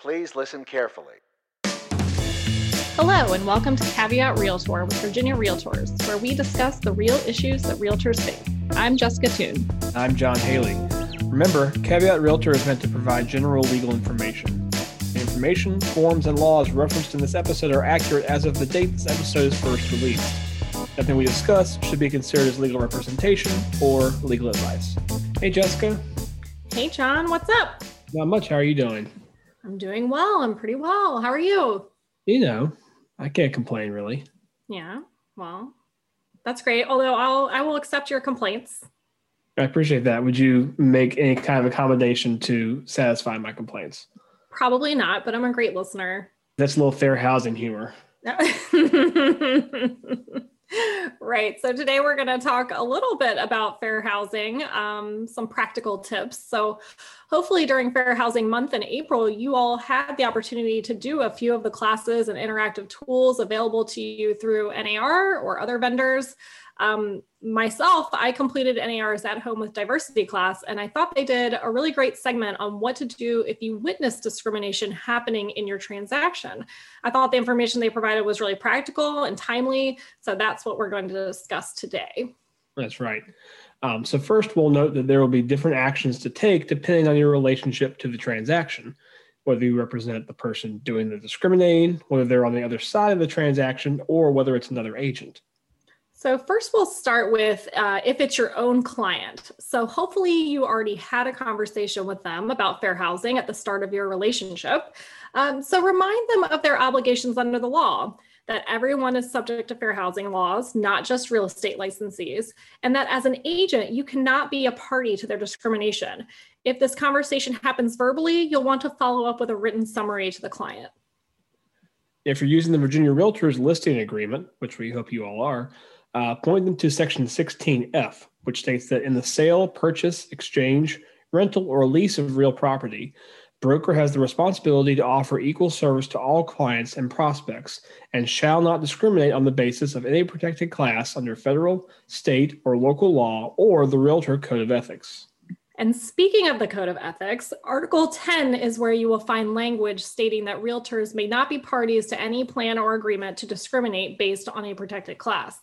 Please listen carefully. Hello, and welcome to Caveat Realtor with Virginia Realtors, where we discuss the real issues that realtors face. I'm Jessica Toon. I'm John Haley. Remember, Caveat Realtor is meant to provide general legal information. The information, forms, and laws referenced in this episode are accurate as of the date this episode is first released. Nothing we discuss should be considered as legal representation or legal advice. Hey, Jessica. Hey, John, what's up? Not much. How are you doing? I'm doing well. I'm pretty well. How are you? You know, I can't complain really. Yeah, well, that's great. Although I'll I will accept your complaints. I appreciate that. Would you make any kind of accommodation to satisfy my complaints? Probably not, but I'm a great listener. That's a little fair housing humor. right. So today we're going to talk a little bit about fair housing, um, some practical tips. So hopefully during Fair Housing Month in April, you all had the opportunity to do a few of the classes and interactive tools available to you through NAR or other vendors. Um, myself, I completed NAR's at home with diversity class, and I thought they did a really great segment on what to do if you witness discrimination happening in your transaction. I thought the information they provided was really practical and timely. So that's what we're going to discuss today. That's right. Um, so, first, we'll note that there will be different actions to take depending on your relationship to the transaction, whether you represent the person doing the discriminating, whether they're on the other side of the transaction, or whether it's another agent. So, first, we'll start with uh, if it's your own client. So, hopefully, you already had a conversation with them about fair housing at the start of your relationship. Um, so, remind them of their obligations under the law that everyone is subject to fair housing laws, not just real estate licensees, and that as an agent, you cannot be a party to their discrimination. If this conversation happens verbally, you'll want to follow up with a written summary to the client. If you're using the Virginia Realtors listing agreement, which we hope you all are, uh, point them to section 16F, which states that in the sale, purchase, exchange, rental, or lease of real property, broker has the responsibility to offer equal service to all clients and prospects and shall not discriminate on the basis of any protected class under federal, state, or local law or the Realtor Code of Ethics. And speaking of the Code of Ethics, Article 10 is where you will find language stating that realtors may not be parties to any plan or agreement to discriminate based on a protected class.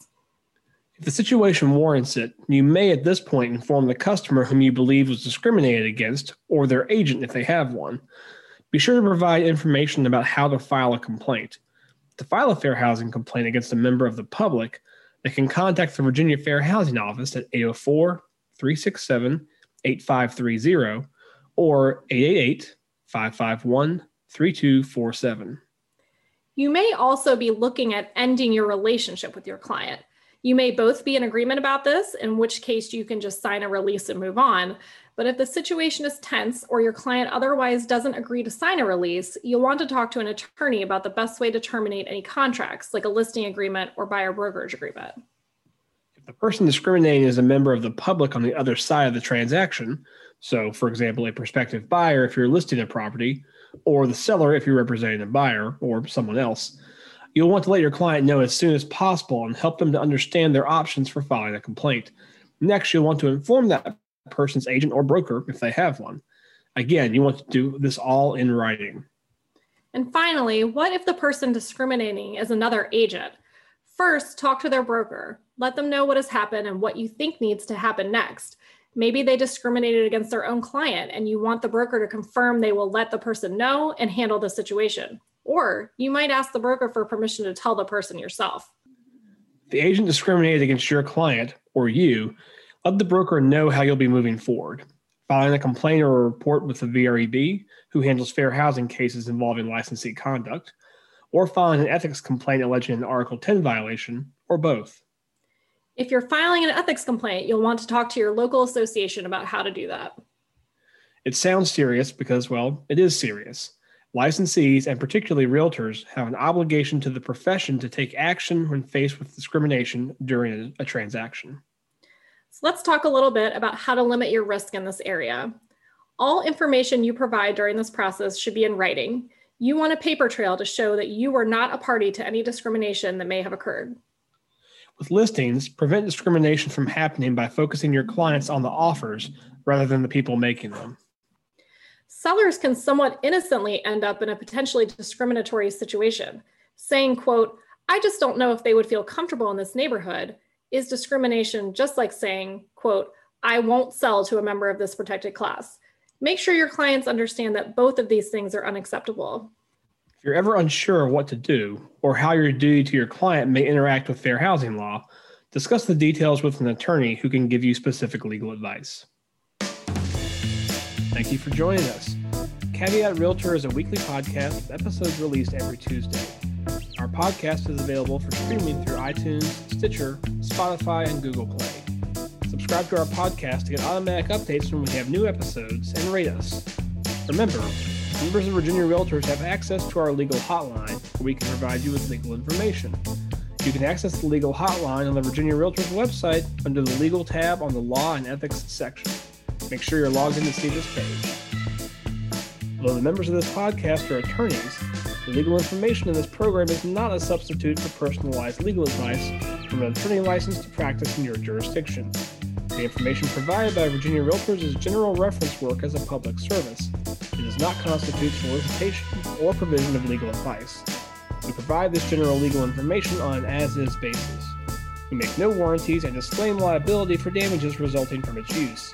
If the situation warrants it, you may at this point inform the customer whom you believe was discriminated against or their agent if they have one. Be sure to provide information about how to file a complaint. To file a fair housing complaint against a member of the public, they can contact the Virginia Fair Housing Office at 804 367 8530 or 888 551 3247. You may also be looking at ending your relationship with your client. You may both be in agreement about this, in which case you can just sign a release and move on. But if the situation is tense or your client otherwise doesn't agree to sign a release, you'll want to talk to an attorney about the best way to terminate any contracts, like a listing agreement or buyer brokerage agreement. If the person discriminating is a member of the public on the other side of the transaction, so for example, a prospective buyer if you're listing a property, or the seller if you're representing a buyer or someone else, You'll want to let your client know as soon as possible and help them to understand their options for filing a complaint. Next, you'll want to inform that person's agent or broker if they have one. Again, you want to do this all in writing. And finally, what if the person discriminating is another agent? First, talk to their broker. Let them know what has happened and what you think needs to happen next. Maybe they discriminated against their own client and you want the broker to confirm they will let the person know and handle the situation. Or you might ask the broker for permission to tell the person yourself. The agent discriminated against your client or you. Let the broker know how you'll be moving forward. Filing a complaint or a report with the VREB, who handles fair housing cases involving licensee conduct, or filing an ethics complaint alleging an Article 10 violation, or both. If you're filing an ethics complaint, you'll want to talk to your local association about how to do that. It sounds serious because, well, it is serious. Licensees, and particularly realtors, have an obligation to the profession to take action when faced with discrimination during a, a transaction. So let's talk a little bit about how to limit your risk in this area. All information you provide during this process should be in writing. You want a paper trail to show that you were not a party to any discrimination that may have occurred. With listings, prevent discrimination from happening by focusing your clients on the offers rather than the people making them. Sellers can somewhat innocently end up in a potentially discriminatory situation. Saying, quote, I just don't know if they would feel comfortable in this neighborhood is discrimination, just like saying, quote, I won't sell to a member of this protected class. Make sure your clients understand that both of these things are unacceptable. If you're ever unsure what to do or how your duty to your client may interact with fair housing law, discuss the details with an attorney who can give you specific legal advice. Thank you for joining us. Caveat Realtor is a weekly podcast with episodes released every Tuesday. Our podcast is available for streaming through iTunes, Stitcher, Spotify, and Google Play. Subscribe to our podcast to get automatic updates when we have new episodes and rate us. Remember, members of Virginia Realtors have access to our legal hotline where we can provide you with legal information. You can access the legal hotline on the Virginia Realtors website under the Legal tab on the Law and Ethics section. Make sure you're logged in to see this page. Although the members of this podcast are attorneys, the legal information in this program is not a substitute for personalized legal advice from an attorney licensed to practice in your jurisdiction. The information provided by Virginia Realtors is general reference work as a public service. It does not constitute solicitation or provision of legal advice. We provide this general legal information on an as is basis. We make no warranties and disclaim liability for damages resulting from its use.